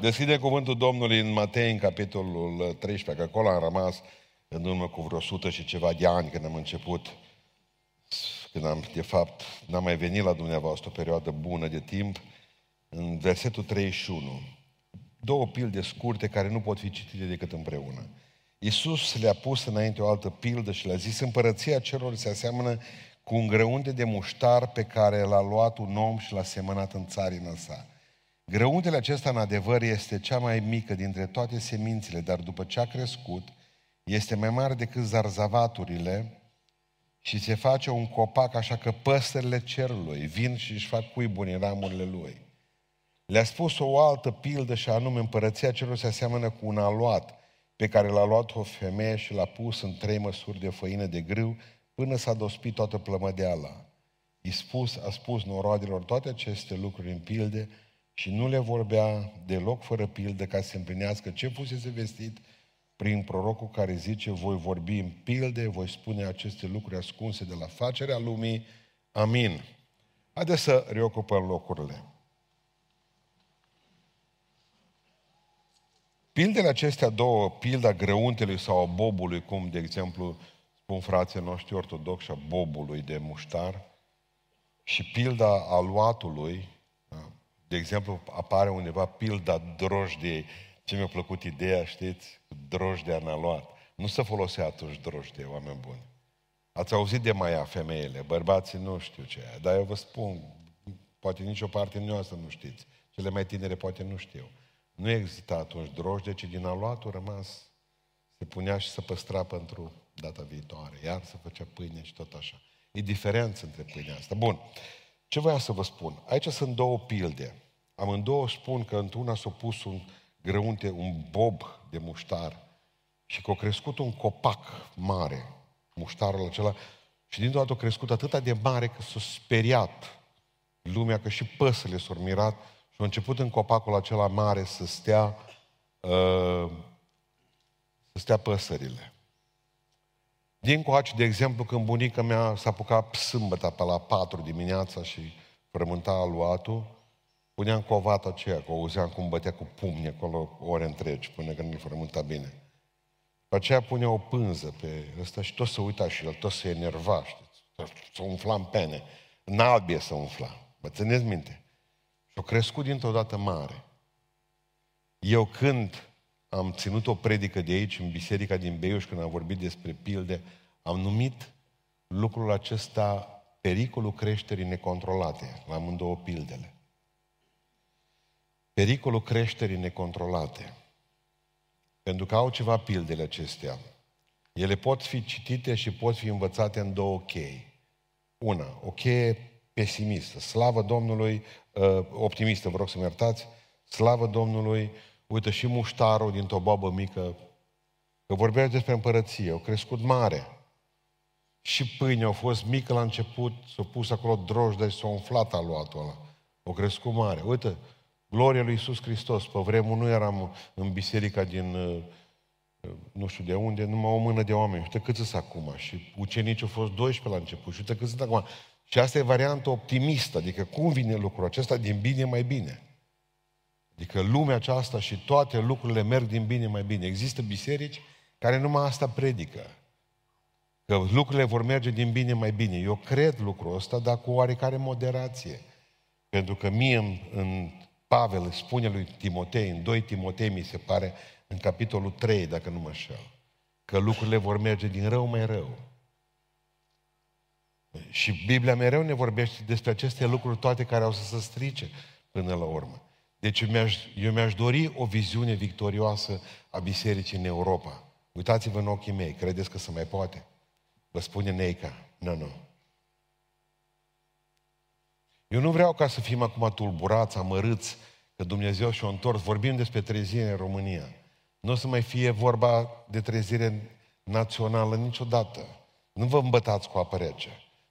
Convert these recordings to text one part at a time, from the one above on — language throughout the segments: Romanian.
Deschide cuvântul Domnului în Matei, în capitolul 13, că acolo am rămas în urmă cu vreo sută și ceva de ani când am început, când am, de fapt, n-am mai venit la dumneavoastră o perioadă bună de timp, în versetul 31. Două pilde scurte care nu pot fi citite decât împreună. Iisus le-a pus înainte o altă pildă și le-a zis, împărăția celor se aseamănă cu un grăunte de muștar pe care l-a luat un om și l-a semănat în țarina sa. Grăuntele acesta, în adevăr, este cea mai mică dintre toate semințele, dar după ce a crescut, este mai mare decât zarzavaturile și se face un copac așa că păsările cerului vin și își fac cuiburi în ramurile lui. Le-a spus o altă pildă și anume împărăția celor se aseamănă cu un aluat pe care l-a luat o femeie și l-a pus în trei măsuri de făină de grâu până s-a dospit toată plămădeala. I spus, a spus noroadelor toate aceste lucruri în pilde și nu le vorbea deloc fără pildă ca să se împlinească ce fusese vestit prin prorocul care zice, voi vorbi în pilde, voi spune aceste lucruri ascunse de la facerea lumii. Amin. Haideți să reocupăm locurile. Pildele acestea două, pilda grăuntelui sau a bobului, cum de exemplu spun frații noștri ortodoxi, a bobului de muștar, și pilda aluatului, da, de exemplu, apare undeva pilda drojdiei. Ce mi-a plăcut ideea, știți, drojdea în aluat. Nu se folosea atunci drojdie, oameni buni. Ați auzit de mai femeile, bărbații nu știu ce e, dar eu vă spun, poate nicio parte nu nu știți. Cele mai tinere poate nu știu. Nu exista atunci drojdie, ci din aluatul rămas se punea și se păstra pentru data viitoare. Iar se făcea pâine și tot așa. E diferență între pâinea asta. Bun. Ce voiam să vă spun? Aici sunt două pilde. Amândouă spun că într-una s-a pus un grăunte, un bob de muștar și că a crescut un copac mare, muștarul acela, și dintr-o dată a crescut atât de mare că s-a speriat lumea, că și păsările s-au mirat și a început în copacul acela mare să stea, uh, să stea păsările. Din coace, de exemplu, când bunica mea s-a apucat sâmbătă pe la 4 dimineața și frământa aluatul, puneam covata aceea, că o auzeam cum bătea cu pumni acolo ore întregi, până când mi frământa bine. Pe aceea punea o pânză pe ăsta și tot se uita și el, tot se enerva, știți? Să umfla în pene. În albie să umfla. Vă țineți minte? Și o crescut dintr-o dată mare. Eu când am ținut o predică de aici, în biserica din Beiuș, când am vorbit despre pilde, am numit lucrul acesta pericolul creșterii necontrolate, la amândouă pildele. Pericolul creșterii necontrolate. Pentru că au ceva pildele acestea. Ele pot fi citite și pot fi învățate în două chei. Una, o cheie pesimistă, slavă Domnului, uh, optimistă, vă rog să-mi iertați, slavă Domnului, Uite și muștarul dintr-o babă mică, că vorbea despre împărăție, au crescut mare. Și pâine au fost mică la început, s-au pus acolo drojdă și s-au umflat aluatul ăla. Au crescut mare. Uite, gloria lui Iisus Hristos. Pe vremuri nu eram în biserica din uh, nu știu de unde, numai o mână de oameni. Uite cât sunt acum. Și ucenicii au fost 12 la început. Și uite cât sunt acum. Și asta e varianta optimistă. Adică cum vine lucrul acesta din bine mai bine. Adică lumea aceasta și toate lucrurile merg din bine mai bine. Există biserici care numai asta predică. Că lucrurile vor merge din bine mai bine. Eu cred lucrul ăsta, dar cu oarecare moderație. Pentru că mie în, în Pavel spune lui Timotei, în 2 Timotei mi se pare, în capitolul 3, dacă nu mă șel, că lucrurile vor merge din rău mai rău. Și Biblia mereu ne vorbește despre aceste lucruri toate care au să se strice până la urmă. Deci eu mi-aș, eu mi-aș dori o viziune victorioasă a bisericii în Europa. Uitați-vă în ochii mei, credeți că se mai poate? Vă spune Neica, nu, nu. Eu nu vreau ca să fim acum tulburați, amărâți, că Dumnezeu și-o întors. Vorbim despre trezire în România. Nu o să mai fie vorba de trezire națională niciodată. Nu vă îmbătați cu apă rece.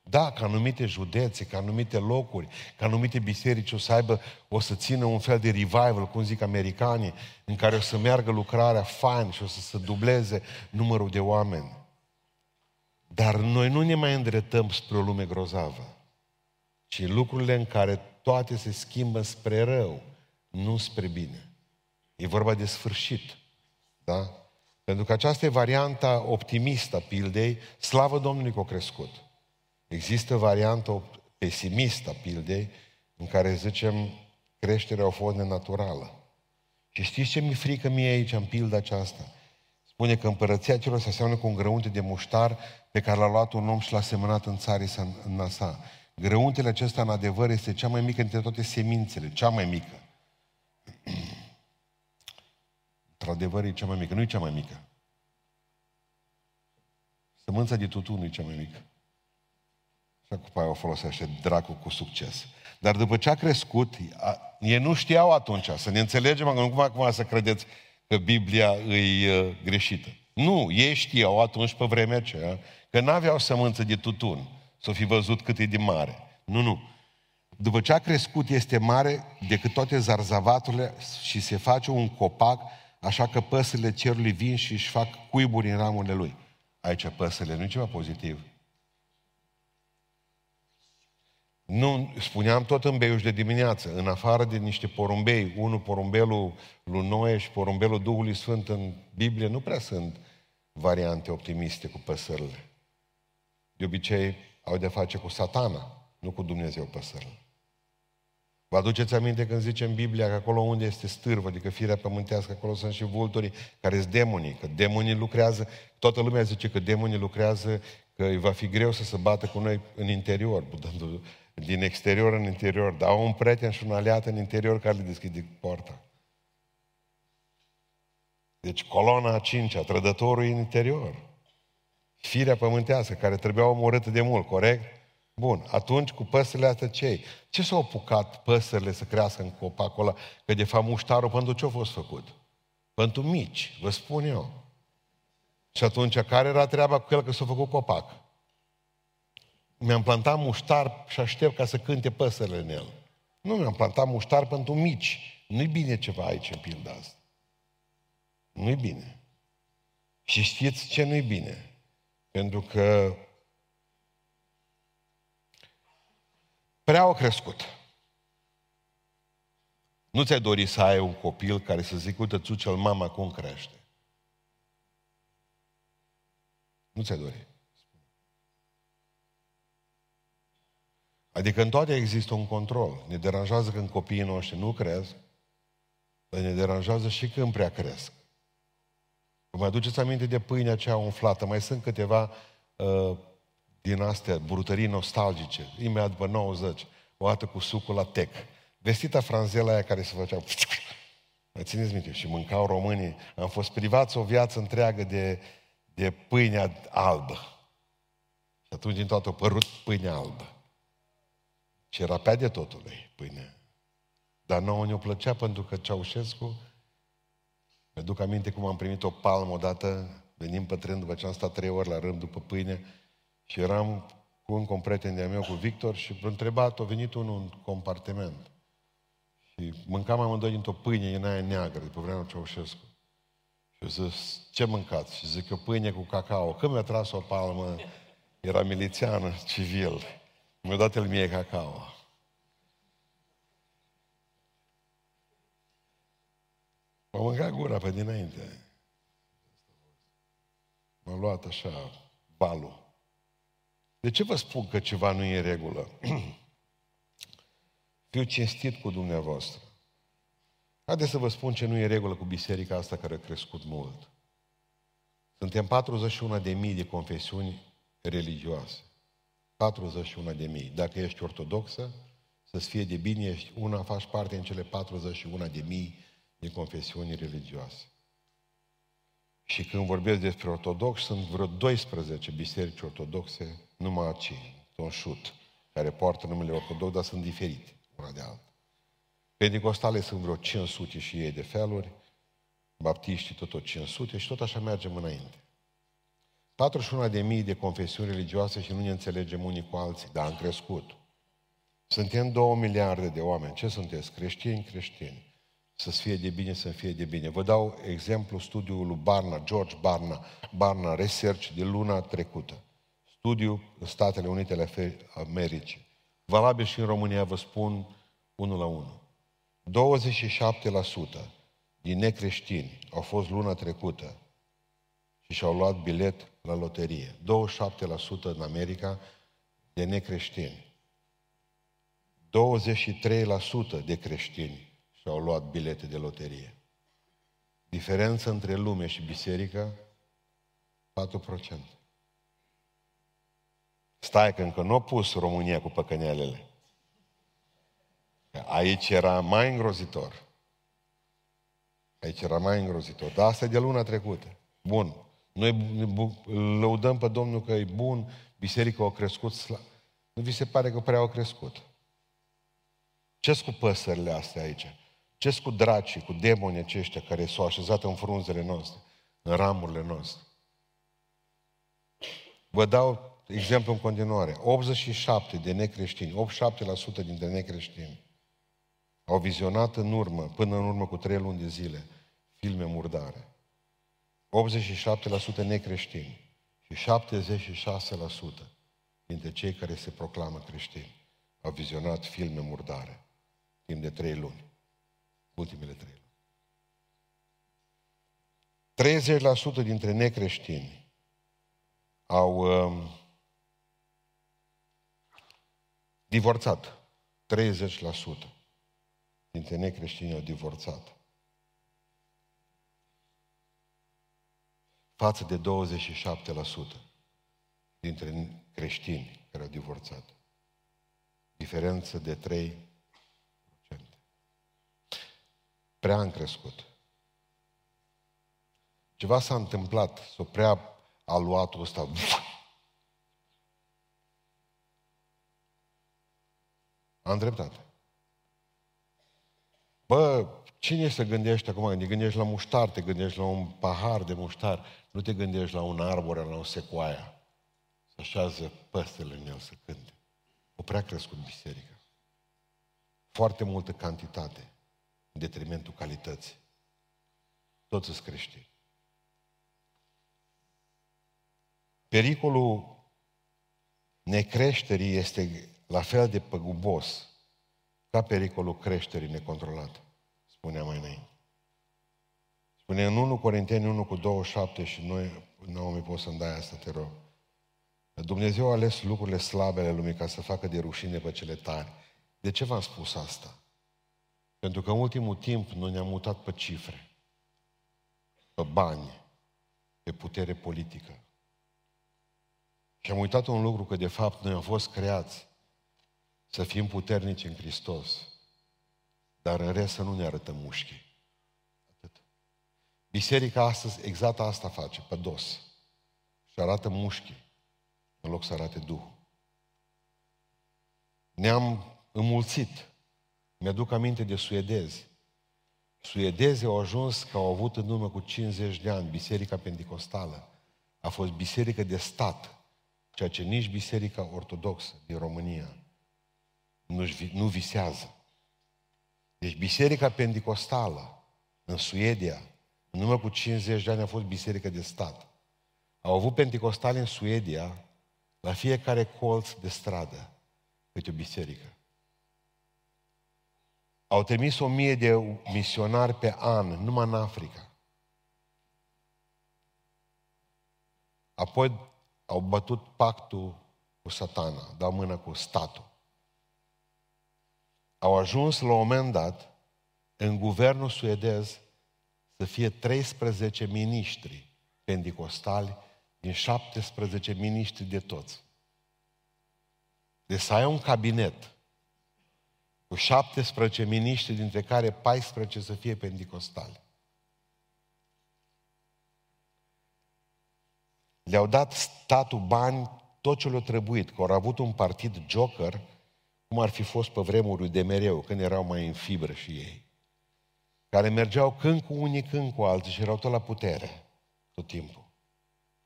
Da, ca anumite județe, ca anumite locuri, ca anumite biserici o să aibă, o să țină un fel de revival, cum zic americanii, în care o să meargă lucrarea fain și o să se dubleze numărul de oameni. Dar noi nu ne mai îndreptăm spre o lume grozavă, ci lucrurile în care toate se schimbă spre rău, nu spre bine. E vorba de sfârșit. Da? Pentru că aceasta e varianta optimistă a pildei, slavă Domnului că a crescut. Există varianta pesimistă a pildei, în care zicem creșterea a fost nenaturală. Și știți ce mi frică mie aici, în pilda aceasta? Spune că împărăția celor se aseamnă cu un grăunte de muștar pe care l-a luat un om și l-a semănat în țarii în nasa. Grăuntele acesta, în adevăr, este cea mai mică dintre toate semințele, cea mai mică. Într-adevăr, e cea mai mică. Nu e cea mai mică. Sămânța de tutun e cea mai mică. Și acum o folosește dracu cu succes. Dar după ce a crescut, ei nu știau atunci, să ne înțelegem, nu cum acum să credeți că Biblia e uh, greșită. Nu, ei știau atunci, pe vremea aceea, că n-aveau sămânță de tutun, să fi văzut cât e de mare. Nu, nu. După ce a crescut, este mare decât toate zarzavaturile și se face un copac, așa că păsările cerului vin și își fac cuiburi în ramurile lui. Aici păsările nu e ceva pozitiv. Nu, spuneam tot în Beiuș de dimineață, în afară de niște porumbei, unul porumbelul lui Noe și porumbelul Duhului Sfânt în Biblie, nu prea sunt variante optimiste cu păsările. De obicei au de face cu satana, nu cu Dumnezeu păsările. Vă aduceți aminte când zice în Biblia că acolo unde este stârvă, adică firea pământească, acolo sunt și vulturii care sunt demonii, că demonii lucrează, toată lumea zice că demonii lucrează, că îi va fi greu să se bată cu noi în interior, din exterior în interior, dar au un prieten și un aliat în interior care le deschide poarta. Deci coloana a cincea, trădătorul în interior. Firea pământească, care trebuia omorâtă de mult, corect? Bun, atunci cu păsările astea cei? Ce s-au apucat păsările să crească în copacul ăla? Că de fapt muștarul pentru ce a fost făcut? Pentru mici, vă spun eu. Și atunci, care era treaba cu el că s-a făcut copac? Mi-am plantat muștar și aștept ca să cânte păsările în el. Nu mi-am plantat muștar pentru mici. Nu-i bine ceva aici în pilda asta. Nu-i bine. Și știți ce nu-i bine? Pentru că prea au crescut. Nu ți-ai dori să ai un copil care să zic, uite, tu cel mama cum crește. Nu ți-ai dori. Adică în toate există un control. Ne deranjează când copiii noștri nu cresc, dar ne deranjează și când prea cresc. Vă mai aduceți aminte de pâinea aceea umflată? Mai sunt câteva uh, din astea, brutării nostalgice, imediat după 90, o dată cu sucul la tec. Vestita franzela aia care se făcea... Mai țineți minte? Și mâncau românii. Am fost privați o viață întreagă de, de pâine albă. Și atunci din toată a părut pâine albă. Și era pe de totului pâine. Dar nouă ne-o plăcea pentru că Ceaușescu, mi duc aminte cum am primit o palmă odată, venim pe tren după ce am stat trei ori la rând după pâine, și eram cu un un prieten de meu, cu Victor, și întrebat, a venit unul în compartiment. Și mâncam amândoi dintr-o pâine în aia neagră, după vremea Ceaușescu. Și eu zis, ce mâncați? Și zic, o pâine cu cacao. Când mi-a tras o palmă, era milițiană, civil. Mi-a dat el mie cacao. M-a mâncat gura pe dinainte. M-a luat așa balul. De ce vă spun că ceva nu e în regulă? Fiu cinstit cu dumneavoastră. Haideți să vă spun ce nu e în regulă cu biserica asta care a crescut mult. Suntem 41 de mii de confesiuni religioase. 41 de mii. Dacă ești ortodoxă, să-ți fie de bine, ești una, faci parte în cele 41 de mii de confesiuni religioase. Și când vorbesc despre ortodox, sunt vreo 12 biserici ortodoxe, numai acei, Tonșut, care poartă numele ortodox, dar sunt diferite una de alta. Pentecostale sunt vreo 500 și ei de feluri, baptiștii tot o 500 și tot așa mergem înainte. 41 de mii de confesiuni religioase și nu ne înțelegem unii cu alții, dar am crescut. Suntem două miliarde de oameni. Ce sunteți? Creștini, creștini să fie de bine, să fie de bine. Vă dau exemplu studiul lui Barna, George Barna, Barna Research de luna trecută. Studiu în Statele Unite ale Americii. Valabil și în România, vă spun unul la unul. 27% din necreștini au fost luna trecută și și-au luat bilet la loterie. 27% în America de necreștini. 23% de creștini și-au luat bilete de loterie. Diferența între lume și biserică, 4%. Stai că încă nu a pus România cu păcănealele. Aici era mai îngrozitor. Aici era mai îngrozitor. Dar asta e de luna trecută. Bun. Noi lăudăm pe Domnul că e bun, biserica a crescut. Nu vi se pare că prea au crescut? ce cu păsările astea aici? ce cu dracii, cu demonii aceștia care s-au așezat în frunzele noastre, în ramurile noastre? Vă dau exemplu în continuare. 87 de necreștini, 87% dintre necreștini au vizionat în urmă, până în urmă cu trei luni de zile, filme murdare. 87% necreștini și 76% dintre cei care se proclamă creștini au vizionat filme murdare timp de trei luni. Ultimele trei luni. 30% dintre necreștini au um, divorțat. 30% dintre necreștini au divorțat. Față de 27% dintre creștini care au divorțat. Diferență de 3%. Prea am crescut. Ceva s-a întâmplat, s-o prea aluatul ăsta. Am dreptate. Bă, cine se gândește acum? Te gândești la muștar, te gândești la un pahar de muștar, nu te gândești la un arbore, la o secoaia. Să așează păstele în el să cânte. O prea crescut biserica. Foarte multă cantitate în detrimentul calității. Toți sunt creștini. Pericolul necreșterii este la fel de păgubos ca pericolul creșterii necontrolate, spunea mai înainte. Spune în 1 Corinteni 1 cu 27 și noi, nu mai poți să-mi dai asta, te rog. Dumnezeu a ales lucrurile slabe ale lumii ca să facă de rușine pe cele tari. De ce v-am spus asta? Pentru că în ultimul timp noi ne-am mutat pe cifre, pe bani, pe putere politică. Și am uitat un lucru, că de fapt noi am fost creați să fim puternici în Hristos, dar în rest să nu ne arătăm mușchii. Atât. Biserica astăzi exact asta face, pe dos. Și arată mușchii, în loc să arate Duhul. Ne-am înmulțit. Mi-aduc aminte de suedezi. Suedezii au ajuns că au avut în urmă cu 50 de ani Biserica Pentecostală. A fost biserică de stat, ceea ce nici Biserica Ortodoxă din România nu, nu visează. Deci Biserica Pentecostală în Suedia, în urmă cu 50 de ani a fost biserică de stat. Au avut pentecostale în Suedia, la fiecare colț de stradă, câte o biserică. Au trimis o mie de misionari pe an, numai în Africa. Apoi au bătut pactul cu satana, dau mână cu statul au ajuns la un moment dat în guvernul suedez să fie 13 miniștri pentecostali din 17 miniștri de toți. Deci să ai un cabinet cu 17 miniștri, dintre care 14 să fie pentecostali. Le-au dat statul bani tot ce le-a trebuit, că au avut un partid joker cum ar fi fost pe vremuri de mereu, când erau mai în fibră și ei, care mergeau când cu unii, când cu alții și erau tot la putere, tot timpul.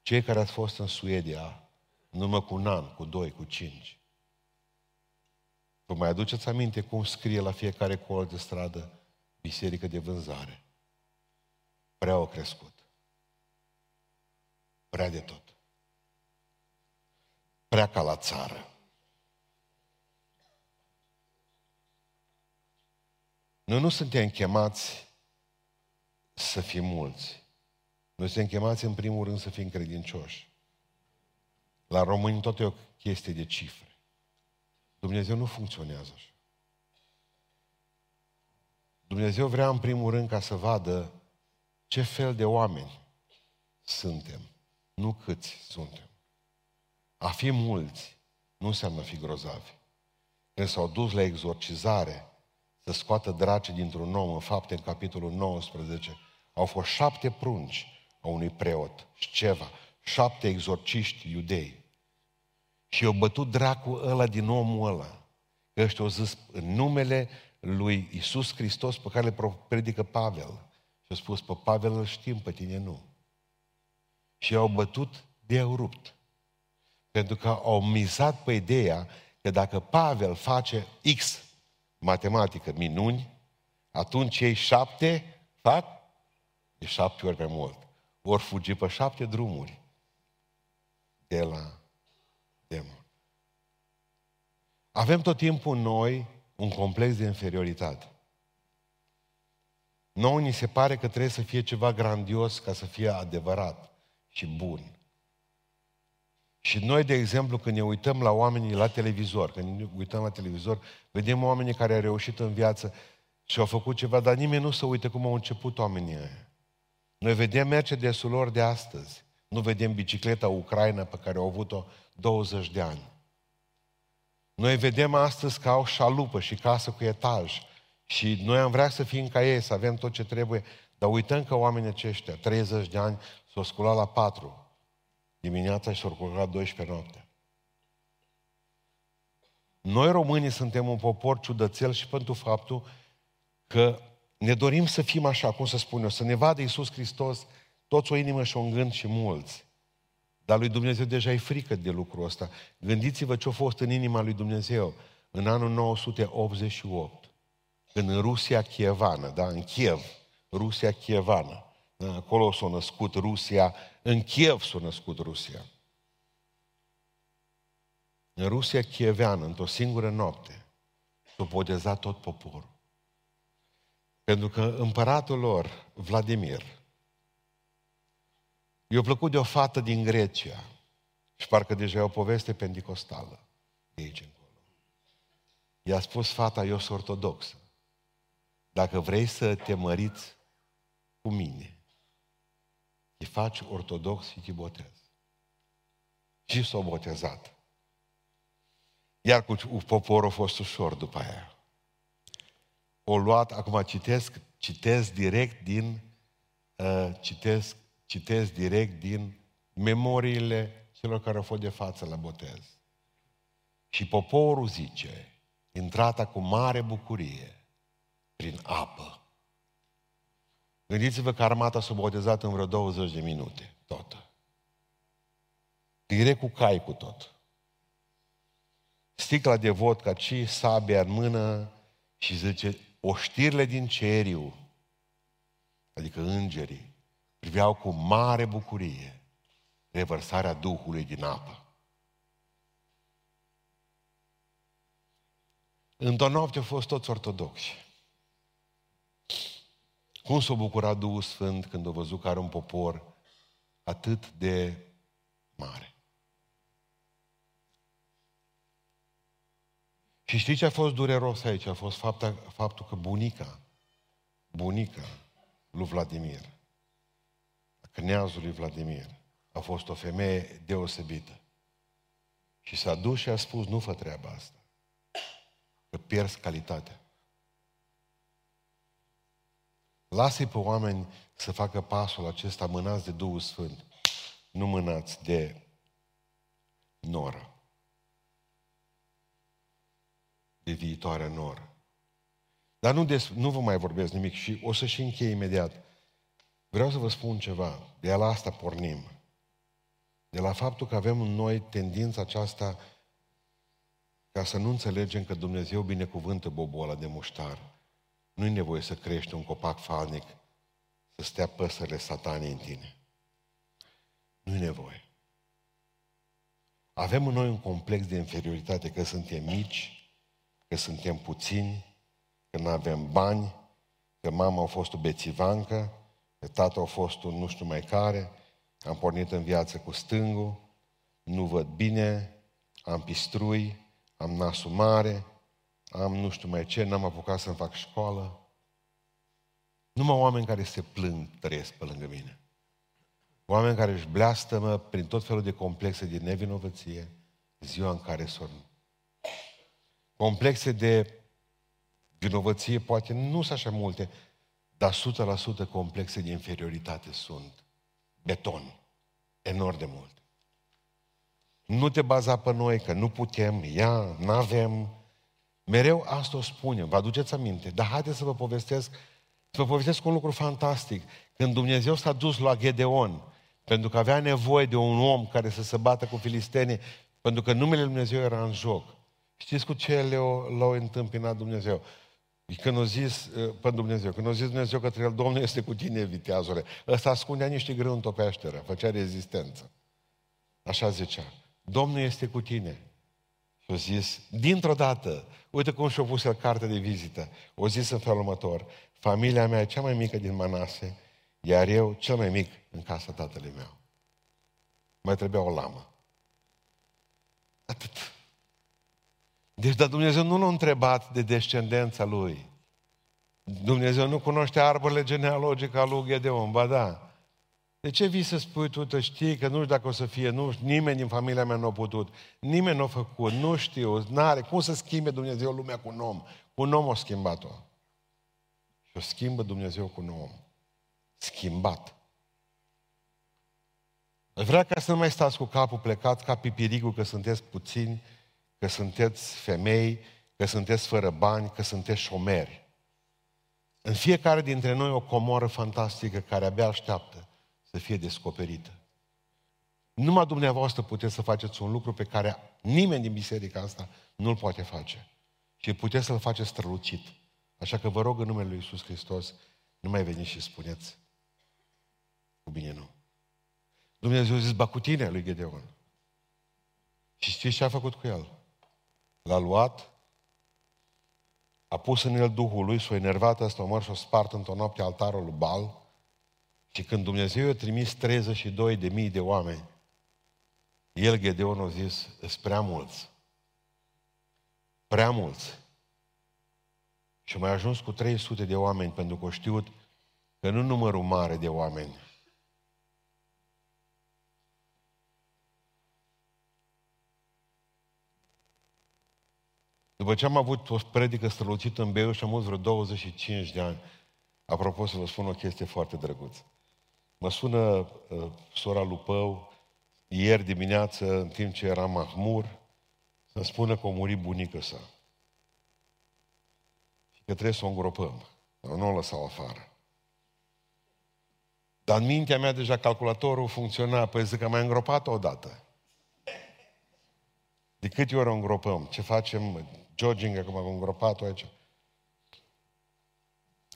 Cei care ați fost în Suedia, numai cu un an, cu doi, cu cinci. Vă mai aduceți aminte cum scrie la fiecare colț de stradă biserică de vânzare? Prea au crescut. Prea de tot. Prea ca la țară. Noi nu suntem chemați să fim mulți. Noi suntem chemați în primul rând să fim credincioși. La români tot e o chestie de cifre. Dumnezeu nu funcționează așa. Dumnezeu vrea în primul rând ca să vadă ce fel de oameni suntem, nu câți suntem. A fi mulți nu înseamnă a fi grozavi. Când s-au dus la exorcizare, să scoată drace dintr-un om, în fapte, în capitolul 19, au fost șapte prunci a unui preot, ceva, șapte exorciști iudei. Și au bătut dracul ăla din omul ăla. Că ăștia au zis în numele lui Isus Hristos pe care le predică Pavel. Și au spus, pe Pavel îl știm, pe tine nu. Și au bătut de au rupt. Pentru că au mizat pe ideea că dacă Pavel face X matematică, minuni, atunci ei șapte fac de șapte ori mai mult. Vor fugi pe șapte drumuri de la demon. Avem tot timpul noi un complex de inferioritate. Noi ni se pare că trebuie să fie ceva grandios ca să fie adevărat și bun. Și noi, de exemplu, când ne uităm la oamenii la televizor, când ne uităm la televizor, vedem oamenii care au reușit în viață și au făcut ceva, dar nimeni nu se uită cum au început oamenii ăia. Noi vedem Mercedesul lor de astăzi. Nu vedem bicicleta Ucraina pe care au avut-o 20 de ani. Noi vedem astăzi că au șalupă și casă cu etaj. Și noi am vrea să fim ca ei, să avem tot ce trebuie. Dar uităm că oamenii aceștia, 30 de ani, s-au sculat la 4 dimineața și s-au culcat 12 noaptea. Noi românii suntem un popor ciudățel și pentru faptul că ne dorim să fim așa, cum să spun eu, să ne vadă Iisus Hristos toți o inimă și un gând și mulți. Dar lui Dumnezeu deja e frică de lucrul ăsta. Gândiți-vă ce a fost în inima lui Dumnezeu în anul 988, când în Rusia Chievană, da, în Kiev, Rusia Chievană, da, acolo s-a născut Rusia, în Kiev s-a născut Rusia. În Rusia Chieveană, într-o singură noapte, s-a botezat tot poporul. Pentru că împăratul lor, Vladimir, i-a plăcut de o fată din Grecia și parcă deja e o poveste pentecostală de aici încolo. I-a spus fata, eu sunt ortodoxă. Dacă vrei să te măriți cu mine, te faci ortodox și te botezi. Și s-a botezat. Iar cu poporul a fost ușor după aia. O luat, acum citesc, citesc direct din, uh, citesc, citesc direct din memoriile celor care au fost de față la botez. Și poporul zice, intrata cu mare bucurie prin apă. Gândiți-vă că armata s-a botezat în vreo 20 de minute, tot. Direct cu cai cu tot. Sticla de vodka, ci sabia în mână și zice, oștirile din ceriu, adică îngerii, priveau cu mare bucurie revărsarea Duhului din apă. Într-o noapte au fost toți ortodoxi. Cum s-a bucurat Duhul Sfânt când a văzut că are un popor atât de mare? Și știți ce a fost dureros aici? A fost fapta, faptul că bunica, bunica lui Vladimir, lui Vladimir, a fost o femeie deosebită. Și s-a dus și a spus, nu fă treaba asta, că pierzi calitatea. Lasă-i pe oameni să facă pasul acesta mânați de Duhul Sfânt, nu mânați de noră. De viitoarea noră. Dar nu, des, nu vă mai vorbesc nimic și o să și închei imediat. Vreau să vă spun ceva. De la asta pornim. De la faptul că avem în noi tendința aceasta ca să nu înțelegem că Dumnezeu binecuvântă bobola de muștar nu e nevoie să crești un copac falnic, să stea păsările satanii în tine. Nu e nevoie. Avem în noi un complex de inferioritate că suntem mici, că suntem puțini, că nu avem bani, că mama a fost o bețivancă, că tatăl a fost un nu știu mai care, am pornit în viață cu stângul, nu văd bine, am pistrui, am nasul mare, am nu știu mai ce, n-am apucat să-mi fac școală. Numai oameni care se plâng trăiesc pe lângă mine. Oameni care își bleastă prin tot felul de complexe de nevinovăție ziua în care sunt. Complexe de vinovăție, poate nu sunt așa multe, dar 100% complexe de inferioritate sunt. Beton. Enorm de mult. Nu te baza pe noi, că nu putem, ia, nu avem. Mereu asta o spunem, vă aduceți aminte. Dar haideți să vă povestesc, să vă povestesc un lucru fantastic. Când Dumnezeu s-a dus la Gedeon, pentru că avea nevoie de un om care să se bată cu filistenii, pentru că numele Lui Dumnezeu era în joc. Știți cu ce l-a întâmpinat Dumnezeu? Când a zis uh, pe Dumnezeu, când a zis Dumnezeu către el, Domnul este cu tine, viteazule. Ăsta ascundea niște grâu într-o peșteră, făcea rezistență. Așa zicea. Domnul este cu tine. Și a zis, dintr-o dată, uite cum și-a pus el carte de vizită. O zis în felul următor, familia mea e cea mai mică din Manase, iar eu cel mai mic în casa tatălui meu. Mai trebuia o lamă. Atât. Deci, dar Dumnezeu nu l-a întrebat de descendența lui. Dumnezeu nu cunoște arborele genealogic al lui Gedeon, ba da. De ce vii să spui tu, că știi că nu știu dacă o să fie, nu știu, nimeni din familia mea nu a putut, nimeni nu a făcut, nu știu, n-are, cum să schimbe Dumnezeu lumea cu un om? Cu un om a schimbat-o. Și o schimbă Dumnezeu cu un om. Schimbat. Vreau ca să nu mai stați cu capul plecat ca pipirigul că sunteți puțini, că sunteți femei, că sunteți fără bani, că sunteți șomeri. În fiecare dintre noi o comoră fantastică care abia așteaptă să fie descoperită. Numai dumneavoastră puteți să faceți un lucru pe care nimeni din biserica asta nu-l poate face. Și puteți să-l faceți strălucit. Așa că vă rog în numele Lui Iisus Hristos, nu mai veniți și spuneți cu bine nu. Dumnezeu a zis, ba cu tine, lui Gedeon. Și știți ce a făcut cu el? L-a luat, a pus în el Duhul lui, s-a enervat ăsta omor și a spart într-o noapte altarul lui Bal. Și când Dumnezeu i-a trimis 32 de mii de oameni, el, Gedeon, a zis, sunt prea mulți. Prea mulți. Și mai ajuns cu 300 de oameni, pentru că știut că nu numărul mare de oameni După ce am avut o predică strălucită în Beiu și am avut vreo 25 de ani, apropo să vă spun o chestie foarte drăguță. Mă sună uh, sora Lupău ieri dimineață, în timp ce era mahmur, să spună că a murit bunică sa. Și că trebuie să o îngropăm. Dar nu o lăsau afară. Dar în mintea mea deja calculatorul funcționa, păi zic că am mai îngropat-o odată. De câte ori o îngropăm? Ce facem? jogging, acum am îngropat-o aici.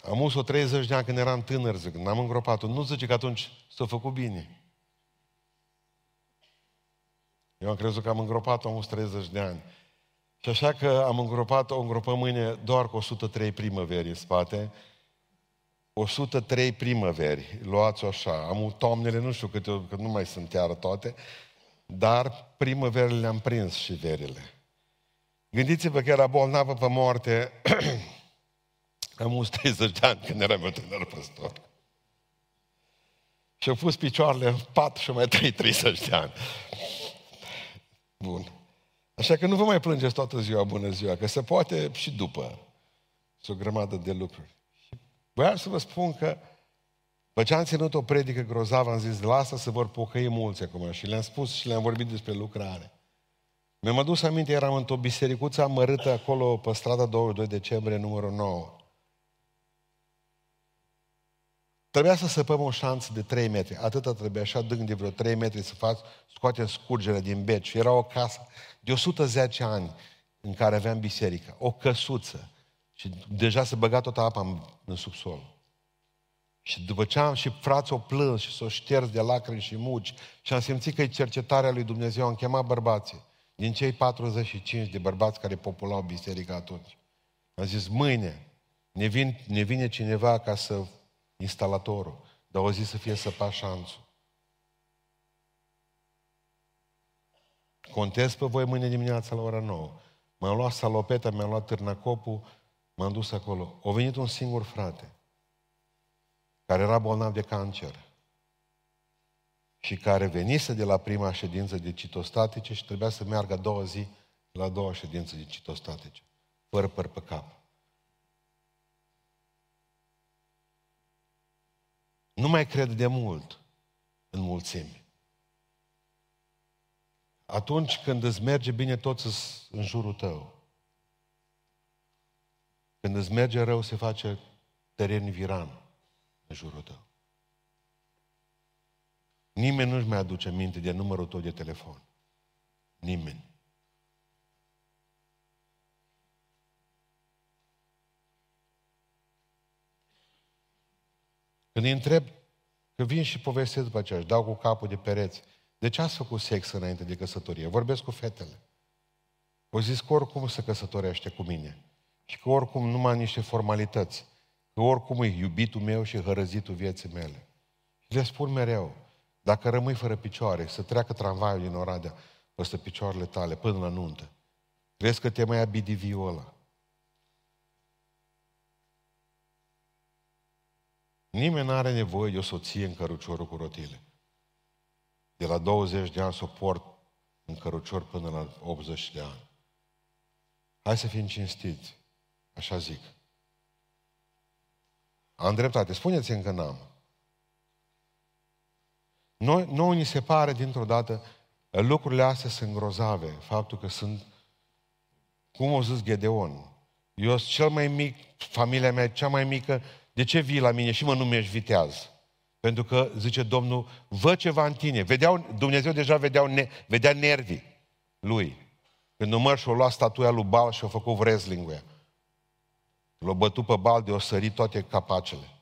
Am us-o 30 de ani când eram tânăr, zic, n-am îngropat-o. Nu zice că atunci s-a făcut bine. Eu am crezut că am îngropat-o, am 30 de ani. Și așa că am îngropat-o, o îngropăm mâine doar cu 103 primăveri în spate. 103 primăveri, luați-o așa. Am toamnele, nu știu câte, că nu mai sunt chiar toate, dar primăverile le-am prins și verile. Gândiți-vă că era bolnavă pe moarte am 30 de ani când eram eu tânăr păstor. Și au pus picioarele în pat și mai trăit 30 de ani. Bun. Așa că nu vă mai plângeți toată ziua, bună ziua, că se poate și după. Sunt o grămadă de lucruri. Voiam să vă spun că după ce am ținut o predică grozavă, am zis, lasă să vor pocăi mulți acum. Și le-am spus și le-am vorbit despre lucrare. Mi-am adus aminte, eram într-o bisericuță amărâtă acolo pe strada 22 decembrie, numărul 9. Trebuia să săpăm o șanță de 3 metri. Atâta trebuia, așa adânc de vreo 3 metri să faci, scoatem scurgere din beci. Era o casă de 110 ani în care aveam biserică. O căsuță. Și deja se băga toată apa în, în subsol. Și după ce am și frați o plâns și s-o șters de lacrimi și muci și am simțit că e cercetarea lui Dumnezeu, am chemat bărbații din cei 45 de bărbați care populau biserica atunci. Am zis, mâine ne, vin, ne vine cineva ca să, instalatorul, dar o zi să fie săpat șanțul. Contez pe voi mâine dimineața la ora 9. M-am luat salopeta, mi-am luat târnacopul, m-am dus acolo. A venit un singur frate, care era bolnav de cancer și care venise de la prima ședință de citostatice și trebuia să meargă a doua zi la a doua ședință de citostatice, fără păr pe cap. Nu mai cred de mult în mulțimi. Atunci când îți merge bine, toți în jurul tău. Când îți merge rău, se face teren viran în jurul tău. Nimeni nu-și mai aduce minte de numărul tău de telefon. Nimeni. Când îi întreb, că vin și povestesc după aceea, își dau cu capul de pereți, de ce ați făcut sex înainte de căsătorie? Vorbesc cu fetele. O zis că oricum se căsătorește cu mine. Și că oricum numai niște formalități. Că oricum e iubitul meu și hărăzitul vieții mele. Și le spun mereu, dacă rămâi fără picioare, să treacă tramvaiul din Oradea peste picioarele tale până la nuntă, crezi că te mai ia BDV-ul ăla? Nimeni nu are nevoie de o soție în căruciorul cu rotile. De la 20 de ani suport în cărucior până la 80 de ani. Hai să fim cinstiți. Așa zic. Am dreptate. Spuneți-mi că n-am. Noi, noi ni se pare dintr-o dată lucrurile astea sunt grozave. Faptul că sunt, cum o zis Gedeon, eu sunt cel mai mic, familia mea cea mai mică, de ce vii la mine și mă numești viteaz? Pentru că, zice Domnul, văd ceva în tine. Vedeau, Dumnezeu deja vedeau, ne, vedea nervii lui. Când număr și-o luat statuia lui Bal și-o făcut wrestling ea. L-a bătut pe Bal de o sărit toate capacele.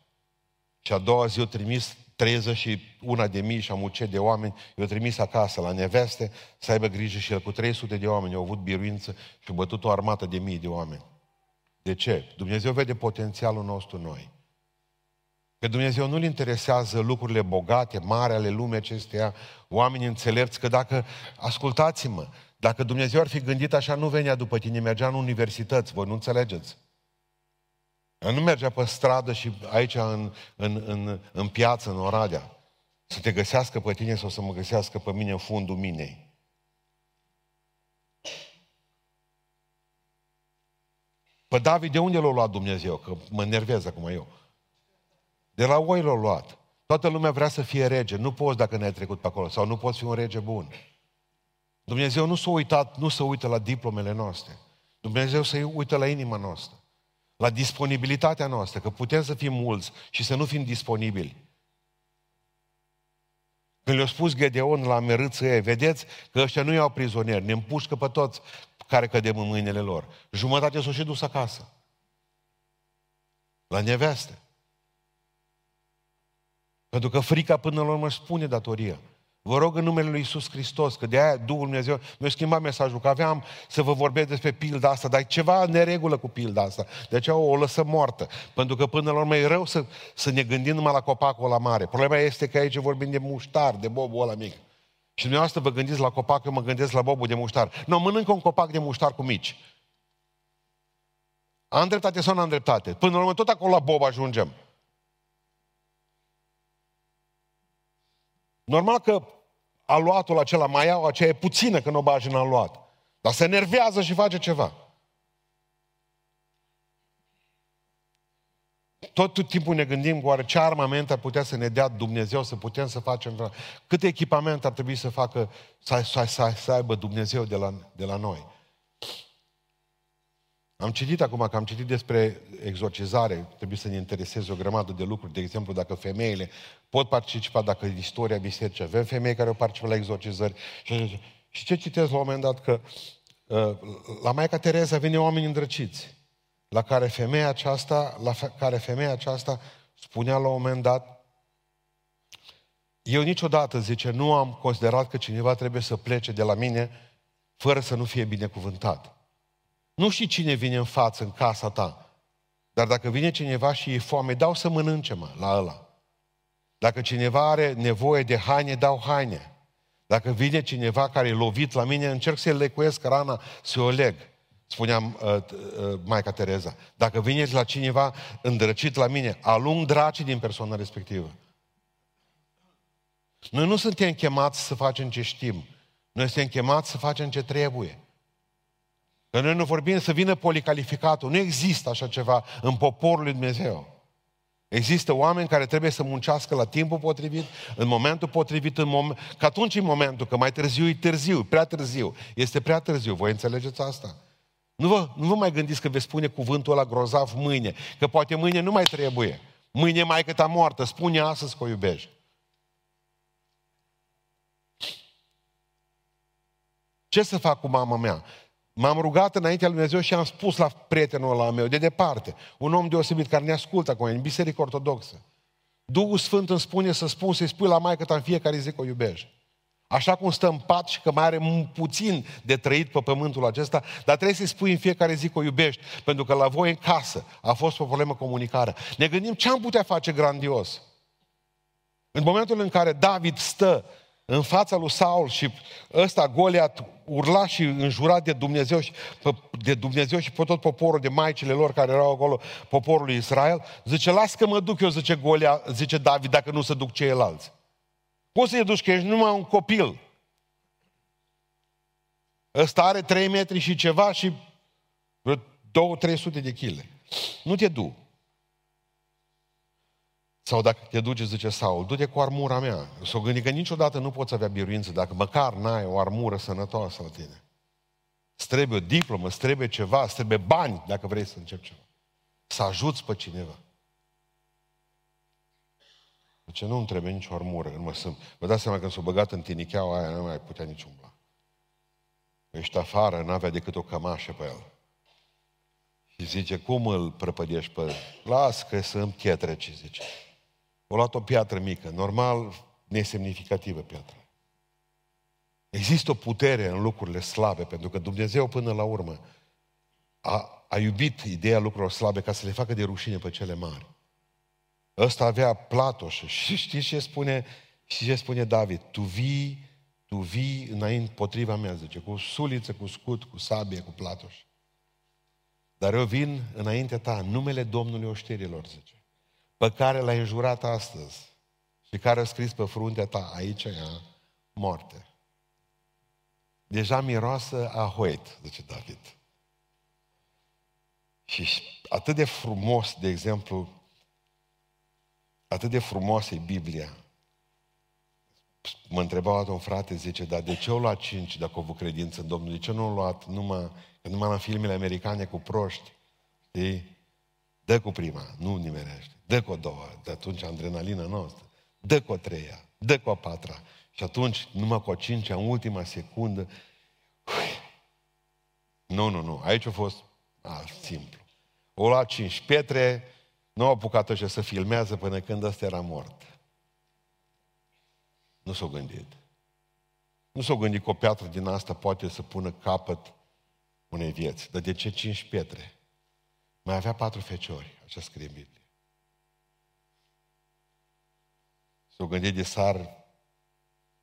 Și a doua zi o trimis 31 de mii și amuce de oameni, i-au trimis acasă la neveste să aibă grijă și el cu 300 de oameni au avut biruință și au bătut o armată de mii de oameni. De ce? Dumnezeu vede potențialul nostru noi. Că Dumnezeu nu-L interesează lucrurile bogate, mari ale lumii acesteia, oameni înțelepți, că dacă, ascultați-mă, dacă Dumnezeu ar fi gândit așa, nu venea după tine, mergea în universități, voi nu înțelegeți. Nu mergea pe stradă și aici în, în, în, în piață, în Oradea, să te găsească pe tine sau să mă găsească pe mine în fundul minei. Pe David, de unde l-a luat Dumnezeu? Că mă nervez acum eu. De la oi l-a luat. Toată lumea vrea să fie rege. Nu poți dacă ne-ai trecut pe acolo. Sau nu poți fi un rege bun. Dumnezeu nu s-a uitat, nu se uită la diplomele noastre. Dumnezeu se uită la inima noastră. La disponibilitatea noastră. Că putem să fim mulți și să nu fim disponibili. Când le-a spus Gedeon la merâță ei, vedeți că ăștia nu iau prizonieri, ne împușcă pe toți care cădem în mâinile lor. Jumătate s-au și dus acasă. La neveste. Pentru că frica până la urmă spune datoria. Vă rog în numele Lui Iisus Hristos, că de aia Duhul Dumnezeu mi-a schimbat mesajul, că aveam să vă vorbesc despre pilda asta, dar e ceva neregulă cu pilda asta. De aceea o, o lăsăm moartă. Pentru că până la urmă e rău să, să ne gândim numai la copacul ăla mare. Problema este că aici vorbim de muștar, de bobul ăla mic. Și dumneavoastră vă gândiți la copac, eu mă gândesc la bobul de muștar. Nu, mănâncă un copac de muștar cu mici. Am dreptate sau nu am dreptate? Până la urmă tot acolo la bob ajungem. Normal că aluatul acela, mai au aceea e puțină când o bagi în aluat. Dar se nervează și face ceva. Tot timpul ne gândim oare ce armament ar putea să ne dea Dumnezeu să putem să facem, cât echipament ar trebui să facă, să, să, să, să aibă Dumnezeu de la, de la noi. Am citit acum că am citit despre exorcizare, trebuie să ne intereseze o grămadă de lucruri. De exemplu, dacă femeile pot participa, dacă istoria bisericii, avem femei care au participat la exorcizări. Și, și ce citesc la un moment dat? Că uh, la Maica Tereza vine oameni îndrăciți, la care femeia aceasta, la care femeia aceasta spunea la un moment dat, eu niciodată, zice, nu am considerat că cineva trebuie să plece de la mine fără să nu fie binecuvântat. Nu știi cine vine în față, în casa ta. Dar dacă vine cineva și e foame, dau să mănânce, mă, la ăla. Dacă cineva are nevoie de haine, dau haine. Dacă vine cineva care e lovit la mine, încerc să-i lecuiesc rana, să o leg. Spuneam uh, uh, Maica Tereza. Dacă vine la cineva îndrăcit la mine, alung dracii din persoana respectivă. Noi nu suntem chemați să facem ce știm. Noi suntem chemați să facem ce trebuie. Că noi nu vorbim să vină policalificatul. Nu există așa ceva în poporul lui Dumnezeu. Există oameni care trebuie să muncească la timpul potrivit, în momentul potrivit, în mom- că atunci e momentul, că mai târziu e târziu, prea târziu. Este prea târziu, voi înțelegeți asta? Nu vă, nu vă mai gândiți că veți spune cuvântul ăla grozav mâine, că poate mâine nu mai trebuie. Mâine mai cât a moartă, spune astăzi că o iubești. Ce să fac cu mama mea? M-am rugat înaintea lui Dumnezeu și am spus la prietenul ăla meu, de departe, un om deosebit care ne ascultă acum, în biserică ortodoxă. Duhul Sfânt îmi spune să spun, să-i spui la maică ta în fiecare zi că o iubești. Așa cum stă în pat și că mai are puțin de trăit pe pământul acesta, dar trebuie să-i spui în fiecare zi că o iubești, pentru că la voi în casă a fost o problemă comunicare. Ne gândim ce am putea face grandios. În momentul în care David stă în fața lui Saul și ăsta Goliat urla și înjura de Dumnezeu și, de Dumnezeu și pe tot poporul de maicile lor care erau acolo, poporul lui Israel, zice, las că mă duc eu, zice, Golia, zice David, dacă nu se duc ceilalți. Poți să-i duci că ești numai un copil. Ăsta are 3 metri și ceva și 2-300 de kg. Nu te du. Sau dacă te duce, zice Saul, du-te cu armura mea. S-o gândi că niciodată nu poți avea biruință dacă măcar n-ai o armură sănătoasă la tine. Îți trebuie o diplomă, îți trebuie ceva, îți trebuie bani dacă vrei să începi ceva. Să ajuți pe cineva. Deci nu îmi trebuie nicio armură. Nu mă, sunt. Vă dați seama că s-o băgat în tinicheaua aia, nu mai putea nici umbla. Ești afară, n-avea decât o cămașă pe el. Și zice, cum îl prăpădești pe el? Las că sunt pietre, ce zice. O luat o piatră mică, normal nesemnificativă piatră. Există o putere în lucrurile slabe, pentru că Dumnezeu până la urmă a, a iubit ideea lucrurilor slabe ca să le facă de rușine pe cele mari. Ăsta avea platoșă și știți ce spune, și ce spune David? Tu vii, tu vii înainte potriva mea, zice, cu suliță, cu scut, cu sabie, cu platoș. Dar eu vin înaintea ta, numele Domnului oștirilor, zice pe care l-ai înjurat astăzi și care a scris pe fruntea ta, aici ea, moarte. Deja miroasă a hoit, zice David. Și atât de frumos, de exemplu, atât de frumoasă e Biblia. Mă întreba un frate, zice, dar de ce o luat cinci dacă au avut credință în Domnul? De ce nu au luat numai, numai la filmele americane cu proști? Știi? Dă cu prima, nu nimerește. Dă cu a doua, de atunci adrenalina noastră. Dă cu a treia, dă cu a patra. Și atunci, numai cu a cincea, în ultima secundă, ui, nu, nu, nu, aici a fost alt, simplu. O luat cinci pietre, nu au apucat ăștia să filmează până când ăsta era mort. Nu s-au gândit. Nu s-au gândit că o piatră din asta poate să pună capăt unei vieți. Dar de ce cinci pietre? Mai avea patru feciori, așa scrie în Biblie. S-o gândit de sar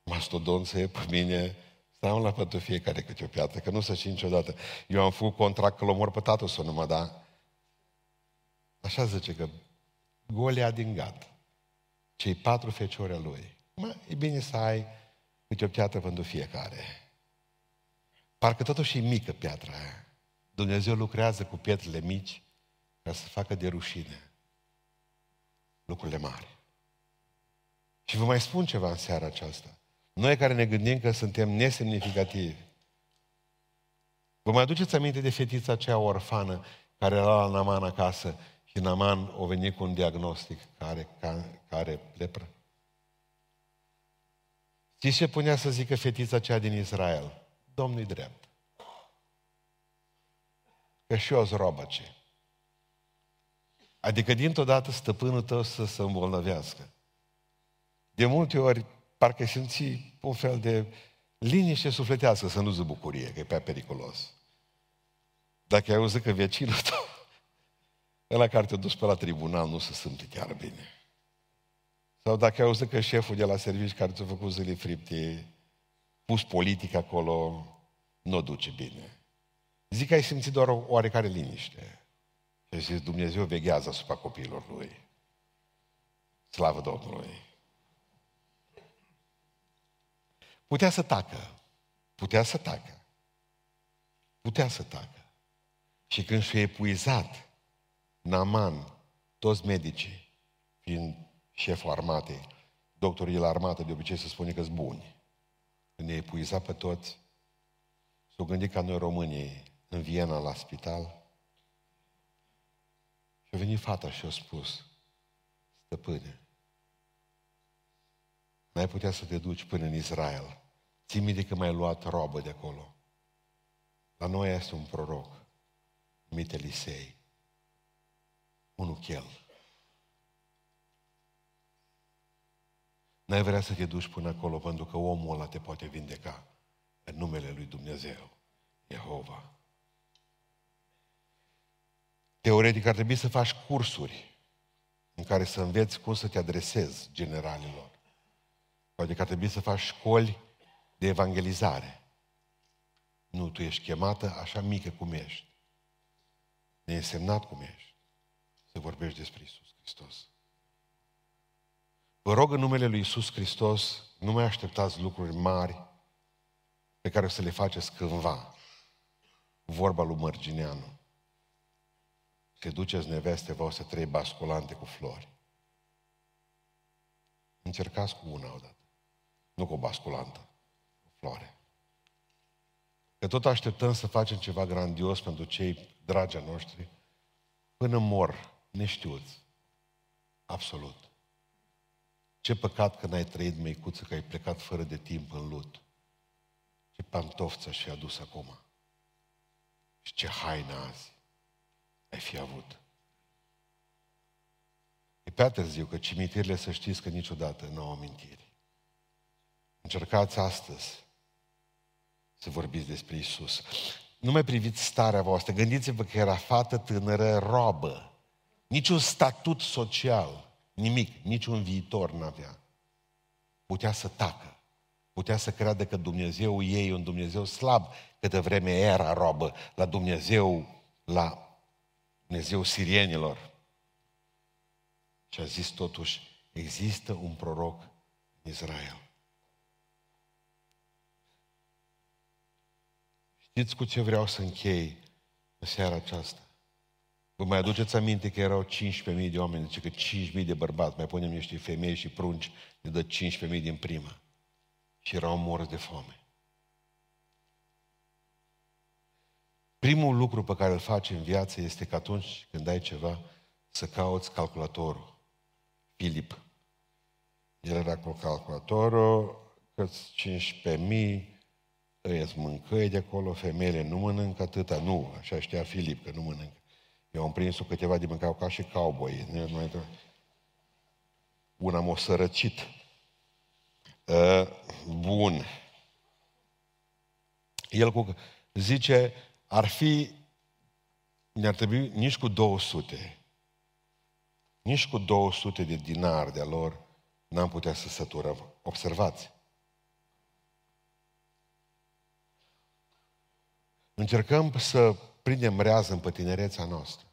mastodon să pe mine, stau la pentru fiecare câte o piatră, că nu să știi niciodată. Eu am făcut contract că l omor pe tatăl să nu mă da. Așa zice că Golia din Gad, cei patru feciori al lui. Mă, e bine să ai câte o piatră pentru fiecare. Parcă totuși e mică piatra aia. Dumnezeu lucrează cu pietrele mici ca să facă de rușine lucrurile mari. Și vă mai spun ceva în seara aceasta. Noi care ne gândim că suntem nesemnificativi, vă mai aduceți aminte de fetița aceea orfană care era la Naman acasă și Naman o venit cu un diagnostic care, care, care lepră? Știți ce punea să zică fetița aceea din Israel? Domnul drept. Că și eu robă ce. Adică dintr-o dată stăpânul tău să se îmbolnăvească. De multe ori parcă simți un fel de liniște sufletească să nu zi bucurie, că e prea periculos. Dacă ai auzit că vecinul tău, ăla care te-a dus pe la tribunal, nu se simte chiar bine. Sau dacă ai auzit că șeful de la serviciu care ți-a făcut zile fripte, pus politic acolo, nu o duce bine. Zic că ai simțit doar o oarecare liniște. Și ai zis, Dumnezeu veghează asupra copiilor lui. Slavă Domnului! Putea să tacă. Putea să tacă. Putea să tacă. Și când și-a epuizat Naman, toți medicii, fiind șeful armatei, doctorii la armată de obicei se spune că sunt buni. Când i-a epuizat pe toți, s-au gândit ca noi românii în Viena la spital și a venit fata și a spus, stăpâne, n-ai putea să te duci până în Israel. Ții minte că m-ai luat robă de acolo. La noi este un proroc, numit Elisei, un uchel. N-ai vrea să te duci până acolo pentru că omul ăla te poate vindeca în numele lui Dumnezeu, Jehova. Teoretic ar trebui să faci cursuri în care să înveți cum să te adresezi generalilor. Poate că ar trebui să faci școli de evangelizare. Nu, tu ești chemată așa mică cum ești. Neînsemnat cum ești. Să vorbești despre Isus Hristos. Vă rog în numele Lui Isus Hristos, nu mai așteptați lucruri mari pe care o să le faceți cândva. Vorba lui Mărgineanu. Se duceți neveste să trei basculante cu flori. Încercați cu una odată. Nu cu o basculantă. Cu floare. Că tot așteptăm să facem ceva grandios pentru cei dragi noștri, până mor neștiuți. Absolut. Ce păcat că n-ai trăit, măicuță, că ai plecat fără de timp în lut. Ce pantof ți-aș adus acum. Și ce haină azi ai fi avut. E prea târziu, că cimitirile să știți că niciodată nu au amintiri. Încercați astăzi să vorbiți despre Isus. Nu mai priviți starea voastră. Gândiți-vă că era fată tânără, robă. Niciun statut social, nimic, niciun viitor n-avea. Putea să tacă. Putea să creadă că Dumnezeu ei e un Dumnezeu slab, câtă vreme era robă la Dumnezeu, la Dumnezeu sirienilor. Și a zis totuși, există un proroc în Israel. Știți cu ce vreau să închei în seara aceasta? Vă mai aduceți aminte că erau 15.000 de oameni, zice că 5.000 de bărbați, mai punem niște femei și prunci, ne dă 15.000 din prima. Și erau morți de foame. Primul lucru pe care îl faci în viață este că atunci când ai ceva, să cauți calculatorul. Filip. El era cu calculatorul, câți 15.000, îți mâncăi de acolo, femeile nu mănâncă atâta, nu, așa știa Filip că nu mănâncă. Eu am prins-o câteva de mâncau ca și cowboy. Una m-a sărăcit. Uh, bun. El cu, zice, ar fi, ne-ar trebui nici cu 200, nici cu 200 de dinari de-a lor n-am putea să săturăm. Observați. Încercăm să prindem rează în tinerețea noastră.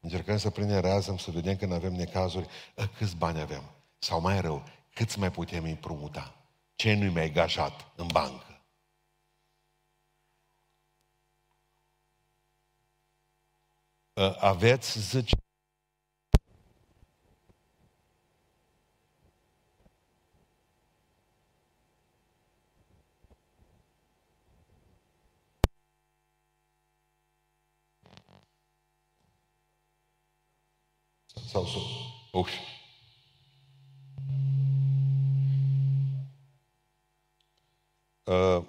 Încercăm să prindem rează, să vedem când avem necazuri, ă, câți bani avem. Sau mai rău, câți mai putem împrumuta. Ce nu-i mai gajat în bancă. Aveți, zice, sau să... Uf. Uh,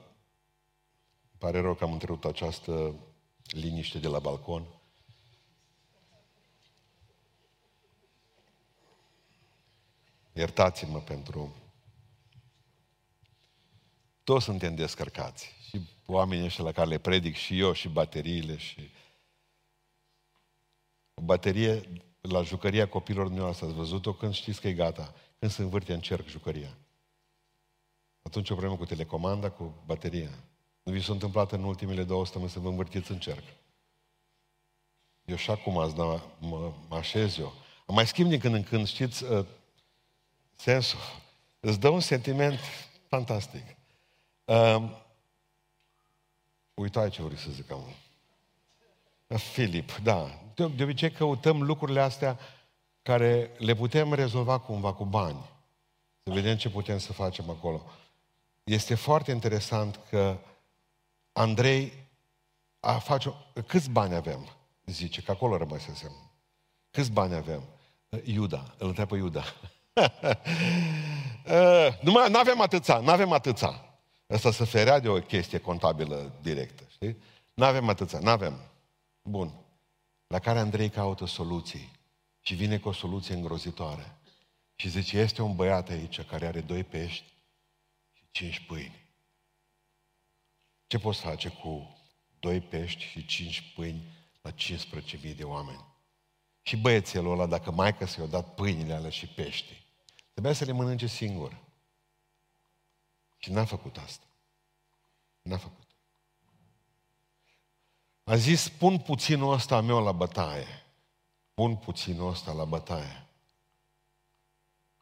pare rău că am întrerupt această liniște de la balcon. Iertați-mă pentru... Toți suntem descărcați. Și oamenii ăștia la care le predic și eu, și bateriile, și... O baterie la jucăria copilor dumneavoastră, ați văzut-o când știți că e gata, când se învârte în cerc jucăria. Atunci o problemă cu telecomanda, cu bateria. Nu vi s-a întâmplat în ultimele două săptămâni să vă învârtiți în cerc. Eu și acum azi, mă, mă, mă așez eu. Am mai schimb din când în când, știți, uh, sensul. Îți dă un sentiment fantastic. Uh, uitai ce vrei să zic acum. Filip, da. De, de obicei căutăm lucrurile astea care le putem rezolva cumva cu bani. Să vedem ce putem să facem acolo. Este foarte interesant că Andrei a face... Câți bani avem? Zice, că acolo rămăsesem. Câți bani avem? Iuda, îl întreabă Iuda. Uh, nu avem atâția, nu avem atâția. Asta se ferea de o chestie contabilă directă, știi? Nu avem atâția, nu avem. Bun. La care Andrei caută soluții și vine cu o soluție îngrozitoare. Și zice, este un băiat aici care are doi pești și cinci pâini. Ce poți face cu doi pești și cinci pâini la 15.000 de oameni? Și băiețelul ăla, dacă maica s-i-a dat pâinile alea și pești, trebuia să le mănânce singur. Și n-a făcut asta. N-a făcut. A zis, pun puținul ăsta meu la bătaie. Pun puținul ăsta la bătaie.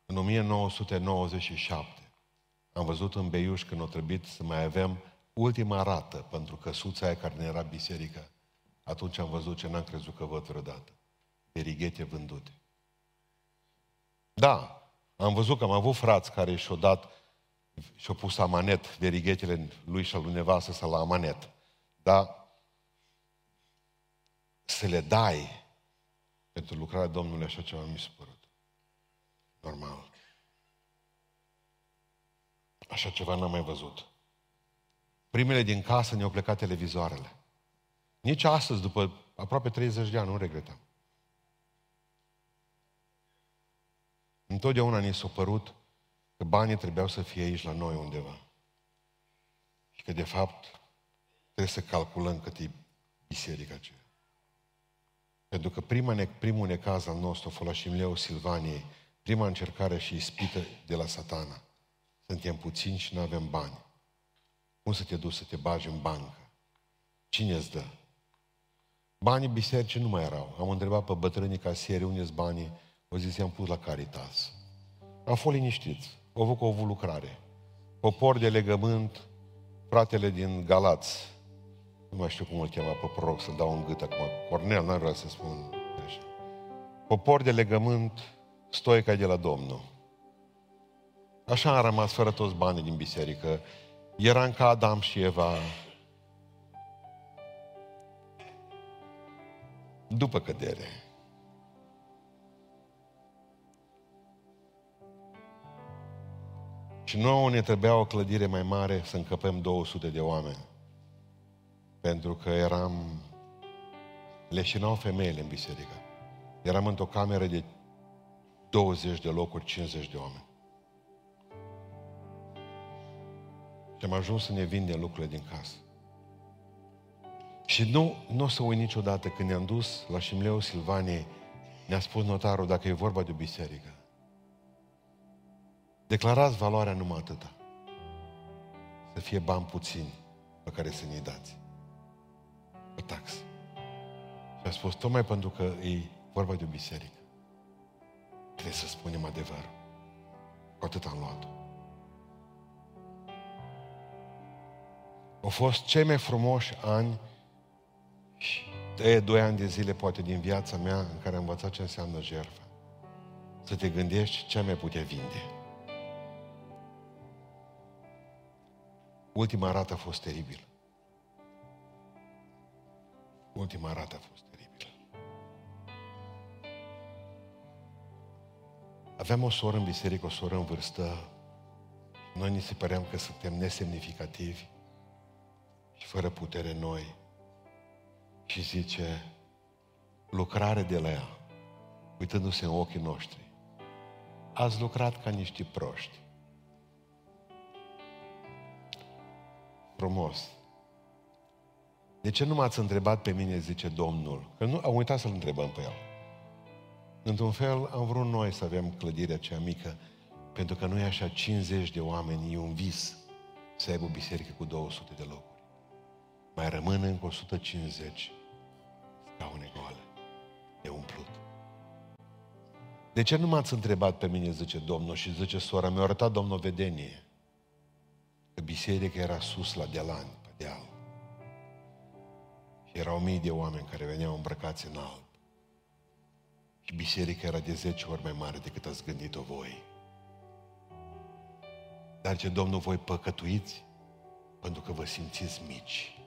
În 1997 am văzut în Beiuș când o trebuit să mai avem ultima rată pentru căsuța aia care ne era biserică. Atunci am văzut ce n-am crezut că văd vreodată. Verighete vândute. Da, am văzut că am avut frați care și-au dat și-au pus amanet verighetele lui și al lui nevastă să la amanet. Dar să le dai pentru lucrarea Domnului, așa ceva mi s-a părut. Normal. Așa ceva n-am mai văzut. Primele din casă ne-au plecat televizoarele. Nici astăzi, după aproape 30 de ani, nu regretăm. Întotdeauna ni s-a părut că banii trebuiau să fie aici la noi undeva. Și că, de fapt, trebuie să calculăm cât e biserica aceea. Pentru că prima ne, primul necaz al nostru, Foloșimleu Silvaniei, prima încercare și ispită de la satana. Suntem puțini și nu avem bani. Cum să te duci să te bagi în bancă? Cine îți dă? Banii bisericii nu mai erau. Am întrebat pe bătrânii casieri unde sunt banii. O zis, i-am pus la Caritas. Am fost liniștiți. Au avut o avut lucrare. Popor de legământ, fratele din Galați, nu mai știu cum îl chema pe proroc, să dau un gât acum. Cornel, n-ar vrea să spun așa. Popor de legământ, stoica de la Domnul. Așa am rămas fără toți banii din biserică. Eram ca Adam și Eva. După cădere. Și nouă ne trebuia o clădire mai mare să încăpem 200 de oameni. Pentru că eram... Leșinau femeile în biserică. Eram într-o cameră de 20 de locuri, 50 de oameni. Și am ajuns să ne vindem lucrurile din casă. Și nu, nu o să uit niciodată când ne-am dus la Șimleu Silvaniei, ne-a spus notarul, dacă e vorba de o biserică, declarați valoarea numai atâta. Să fie bani puțini pe care să ne dați o taxă. Și a spus, tocmai pentru că e vorba de o biserică, trebuie să spunem adevărul. Cu atât am luat-o. Au fost cei mai frumoși ani și de doi ani de zile, poate, din viața mea, în care am învățat ce înseamnă jertfă. Să te gândești ce mai putea vinde. Ultima rată a fost teribilă. Ultima rată a fost teribilă. Aveam o soră în biserică, o soră în vârstă. Noi ni se păream că suntem nesemnificativi și fără putere noi. Și zice, lucrare de la ea, uitându-se în ochii noștri. Ați lucrat ca niște proști. Frumos. De ce nu m-ați întrebat pe mine, zice Domnul? Că nu, am uitat să-l întrebăm pe el. Într-un fel, am vrut noi să avem clădirea cea mică, pentru că nu e așa 50 de oameni, e un vis să aibă o biserică cu 200 de locuri. Mai rămân încă 150 scaune goale de umplut. De ce nu m-ați întrebat pe mine, zice Domnul, și zice sora, mi-a arătat Domnul vedenie, că biserica era sus la dealani, pe deal. Și erau mii de oameni care veneau îmbrăcați în alb. Și biserica era de 10 ori mai mare decât ați gândit-o voi. Dar ce Domnul, voi păcătuiți pentru că vă simțiți mici.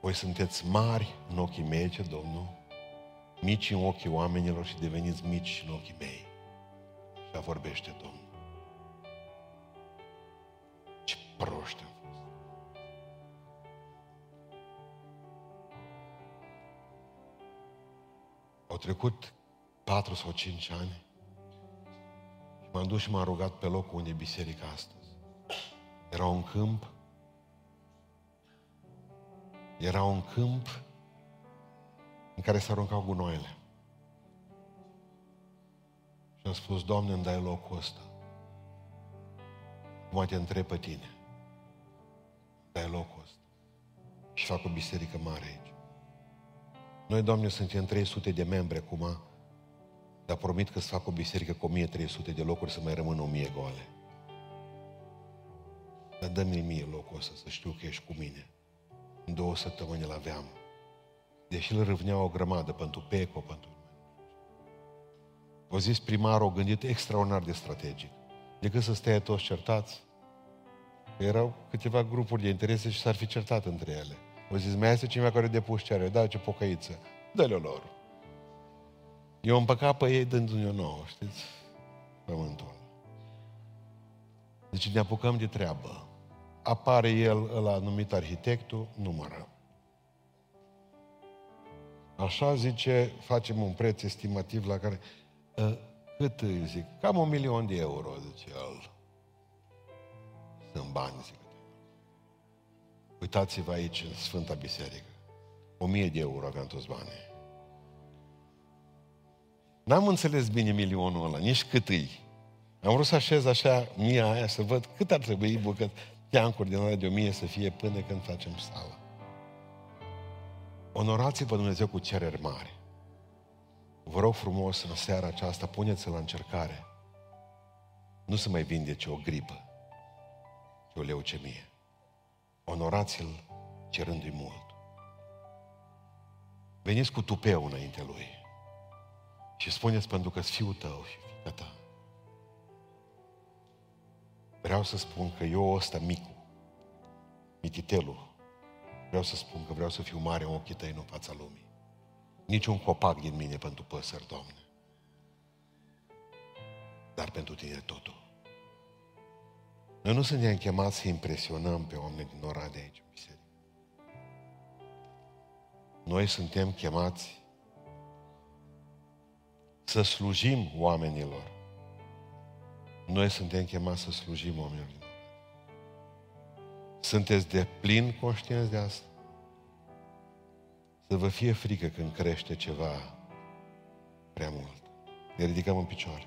Voi sunteți mari în ochii mei, ce Domnul, mici în ochii oamenilor și deveniți mici în ochii mei. Și vorbește Domnul. Proști am fost. Au trecut patru sau cinci ani și m-am dus și m-am rugat pe locul unde e biserica astăzi. Era un câmp era un câmp în care se aruncau gunoaiele. Și am spus, Doamne, îmi dai locul ăsta. Mă te întreb pe tine. Dai locul ăsta. Și fac o biserică mare aici. Noi, Doamne, suntem 300 de membri acum, dar promit că să fac o biserică cu 1300 de locuri să mai rămână 1000 goale. Dar dă-mi mie locul ăsta să știu că ești cu mine. În două săptămâni îl aveam. Deși îl râvnea o grămadă pentru PECO, pentru... O zis primarul, o gândit extraordinar de strategic. Decât să stea toți certați, erau câteva grupuri de interese și s-ar fi certat între ele. O zis, mai este cineva care depus cere, da, ce pocăiță, dă-le lor. Eu am păcat pe ei dându-ne o nouă, știți? Pământul Deci ne apucăm de treabă apare el la numit arhitectul, numără. Așa zice, facem un preț estimativ la care... Ă, cât îi zic? Cam un milion de euro, zice el. Sunt bani, zic. Uitați-vă aici, în Sfânta Biserică. O mie de euro aveam toți banii. N-am înțeles bine milionul ăla, nici cât îi. Am vrut să așez așa mia aia, să văd cât ar trebui bucăt teancuri din alea de o mie să fie până când facem sala. Onorați-vă Dumnezeu cu cereri mari. Vă rog frumos, în seara aceasta, puneți-l la încercare. Nu să mai vindece o gripă, ci o leucemie. Onorați-l cerându-i mult. Veniți cu tupeu înainte lui și spuneți pentru că fiul tău și fiica ta. Vreau să spun că eu ăsta micu, mititelul, vreau să spun că vreau să fiu mare în ochii tăi, în fața lumii. Nici un copac din mine pentru păsări, Doamne. Dar pentru tine totul. Noi nu suntem chemați să impresionăm pe oameni din oraș de aici, biserică. Noi suntem chemați să slujim oamenilor noi suntem chemați să slujim oamenilor. Sunteți de plin conștienți de asta? Să vă fie frică când crește ceva prea mult. Ne ridicăm în picioare.